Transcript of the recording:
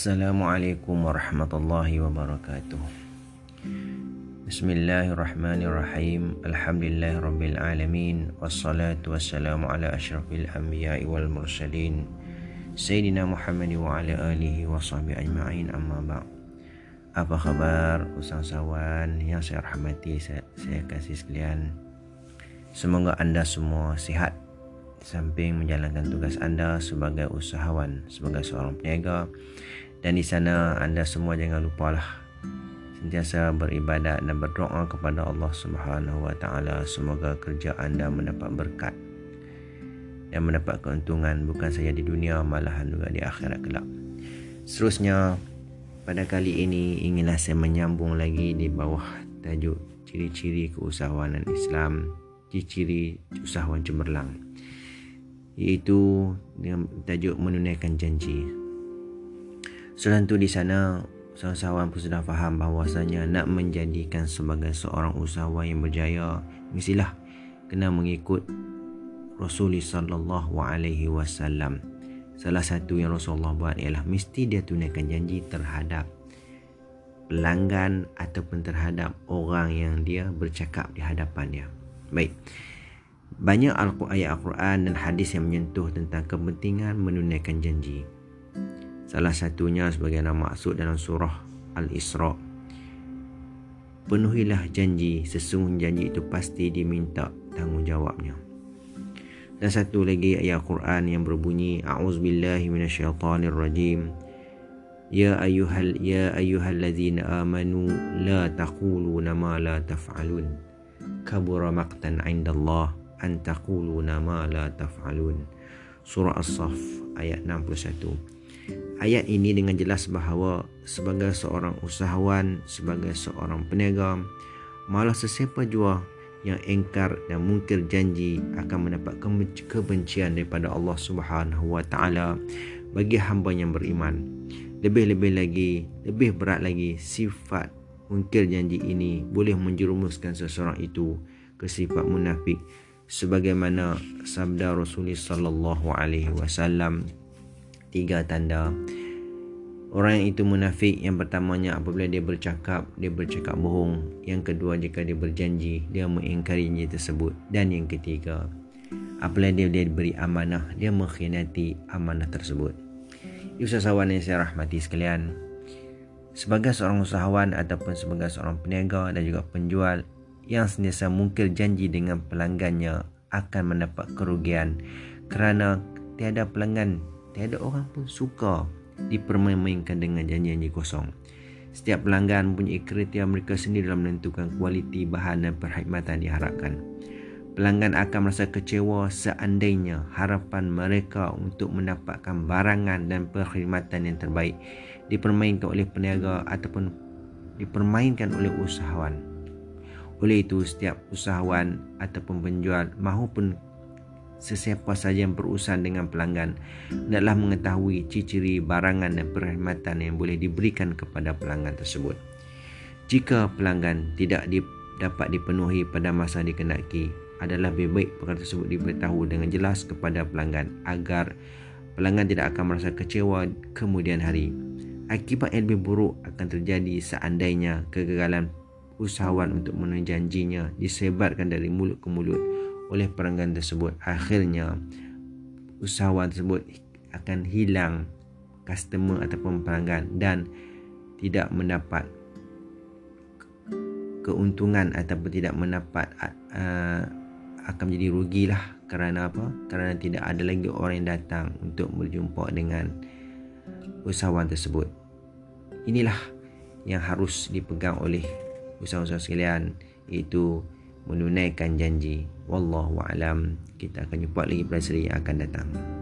Assalamualaikum warahmatullahi wabarakatuh. Bismillahirrahmanirrahim. Alhamdulillahirabbil alamin wassalatu wassalamu ala asyrafil anbiya'i wal mursalin sayyidina Muhammad wa ala alihi wa sahbihi ajma'in amma ba' Apa khabar usahawan yang saya rahmati saya, saya kasih sekalian. Semoga anda semua sihat samping menjalankan tugas anda sebagai usahawan, sebagai seorang peniaga dan di sana anda semua jangan lupalah sentiasa beribadat dan berdoa kepada Allah Subhanahu wa taala semoga kerja anda mendapat berkat dan mendapat keuntungan bukan saja di dunia malahan juga di akhirat kelak. Seterusnya pada kali ini inginlah saya menyambung lagi di bawah tajuk ciri-ciri keusahawanan Islam, ciri-ciri usahawan cemerlang. Iaitu dengan tajuk menunaikan janji. Selain itu di sana Usahawan pun sudah faham bahawasanya nak menjadikan sebagai seorang usahawan yang berjaya mestilah kena mengikut Rasulullah sallallahu alaihi wasallam. Salah satu yang Rasulullah buat ialah mesti dia tunaikan janji terhadap pelanggan ataupun terhadap orang yang dia bercakap di hadapannya. Baik. Banyak ayat Al-Quran dan hadis yang menyentuh tentang kepentingan menunaikan janji. Salah satunya sebagai nama maksud dalam surah Al-Isra. Penuhilah janji, sesungguhnya janji itu pasti diminta tanggungjawabnya. Dan satu lagi ayat Quran yang berbunyi A'udzubillahi minasyaitonirrajim. Ya ayyuhal ya ayyuhallazina amanu la taquluna ma la taf'alun. Kabura maqtan 'indallah an taquluna ma la taf'alun. Surah As-Saff ayat 61 ayat ini dengan jelas bahawa sebagai seorang usahawan, sebagai seorang peniaga, malah sesiapa jua yang engkar dan mungkir janji akan mendapat kebencian daripada Allah Subhanahu wa taala bagi hamba yang beriman. Lebih-lebih lagi, lebih berat lagi sifat mungkir janji ini boleh menjerumuskan seseorang itu ke sifat munafik sebagaimana sabda Rasulullah sallallahu alaihi wasallam tiga tanda Orang yang itu munafik yang pertamanya apabila dia bercakap, dia bercakap bohong. Yang kedua jika dia berjanji, dia mengingkari janji tersebut. Dan yang ketiga, apabila dia, dia beri amanah, dia mengkhianati amanah tersebut. Usahawan yang saya rahmati sekalian, sebagai seorang usahawan ataupun sebagai seorang peniaga dan juga penjual yang sentiasa mungkir janji dengan pelanggannya akan mendapat kerugian kerana tiada pelanggan tiada orang pun suka dipermainkan dengan janji-janji kosong. Setiap pelanggan mempunyai kriteria mereka sendiri dalam menentukan kualiti bahan dan perkhidmatan diharapkan. Pelanggan akan merasa kecewa seandainya harapan mereka untuk mendapatkan barangan dan perkhidmatan yang terbaik dipermainkan oleh peniaga ataupun dipermainkan oleh usahawan. Oleh itu, setiap usahawan ataupun penjual mahupun sesiapa saja yang berurusan dengan pelanggan hendaklah mengetahui ciri-ciri barangan dan perkhidmatan yang boleh diberikan kepada pelanggan tersebut. Jika pelanggan tidak dapat dipenuhi pada masa dikenaki, adalah lebih baik perkara tersebut diberitahu dengan jelas kepada pelanggan agar pelanggan tidak akan merasa kecewa kemudian hari. Akibat yang lebih buruk akan terjadi seandainya kegagalan usahawan untuk memenuhi janjinya disebarkan dari mulut ke mulut oleh pelanggan tersebut akhirnya usahawan tersebut akan hilang customer ataupun pelanggan dan tidak mendapat keuntungan ataupun tidak mendapat uh, akan menjadi rugilah kerana apa? Kerana tidak ada lagi orang yang datang untuk berjumpa dengan usahawan tersebut. Inilah yang harus dipegang oleh usahawan sekalian iaitu menunaikan janji. Wallahu alam. Kita akan jumpa lagi pada seri yang akan datang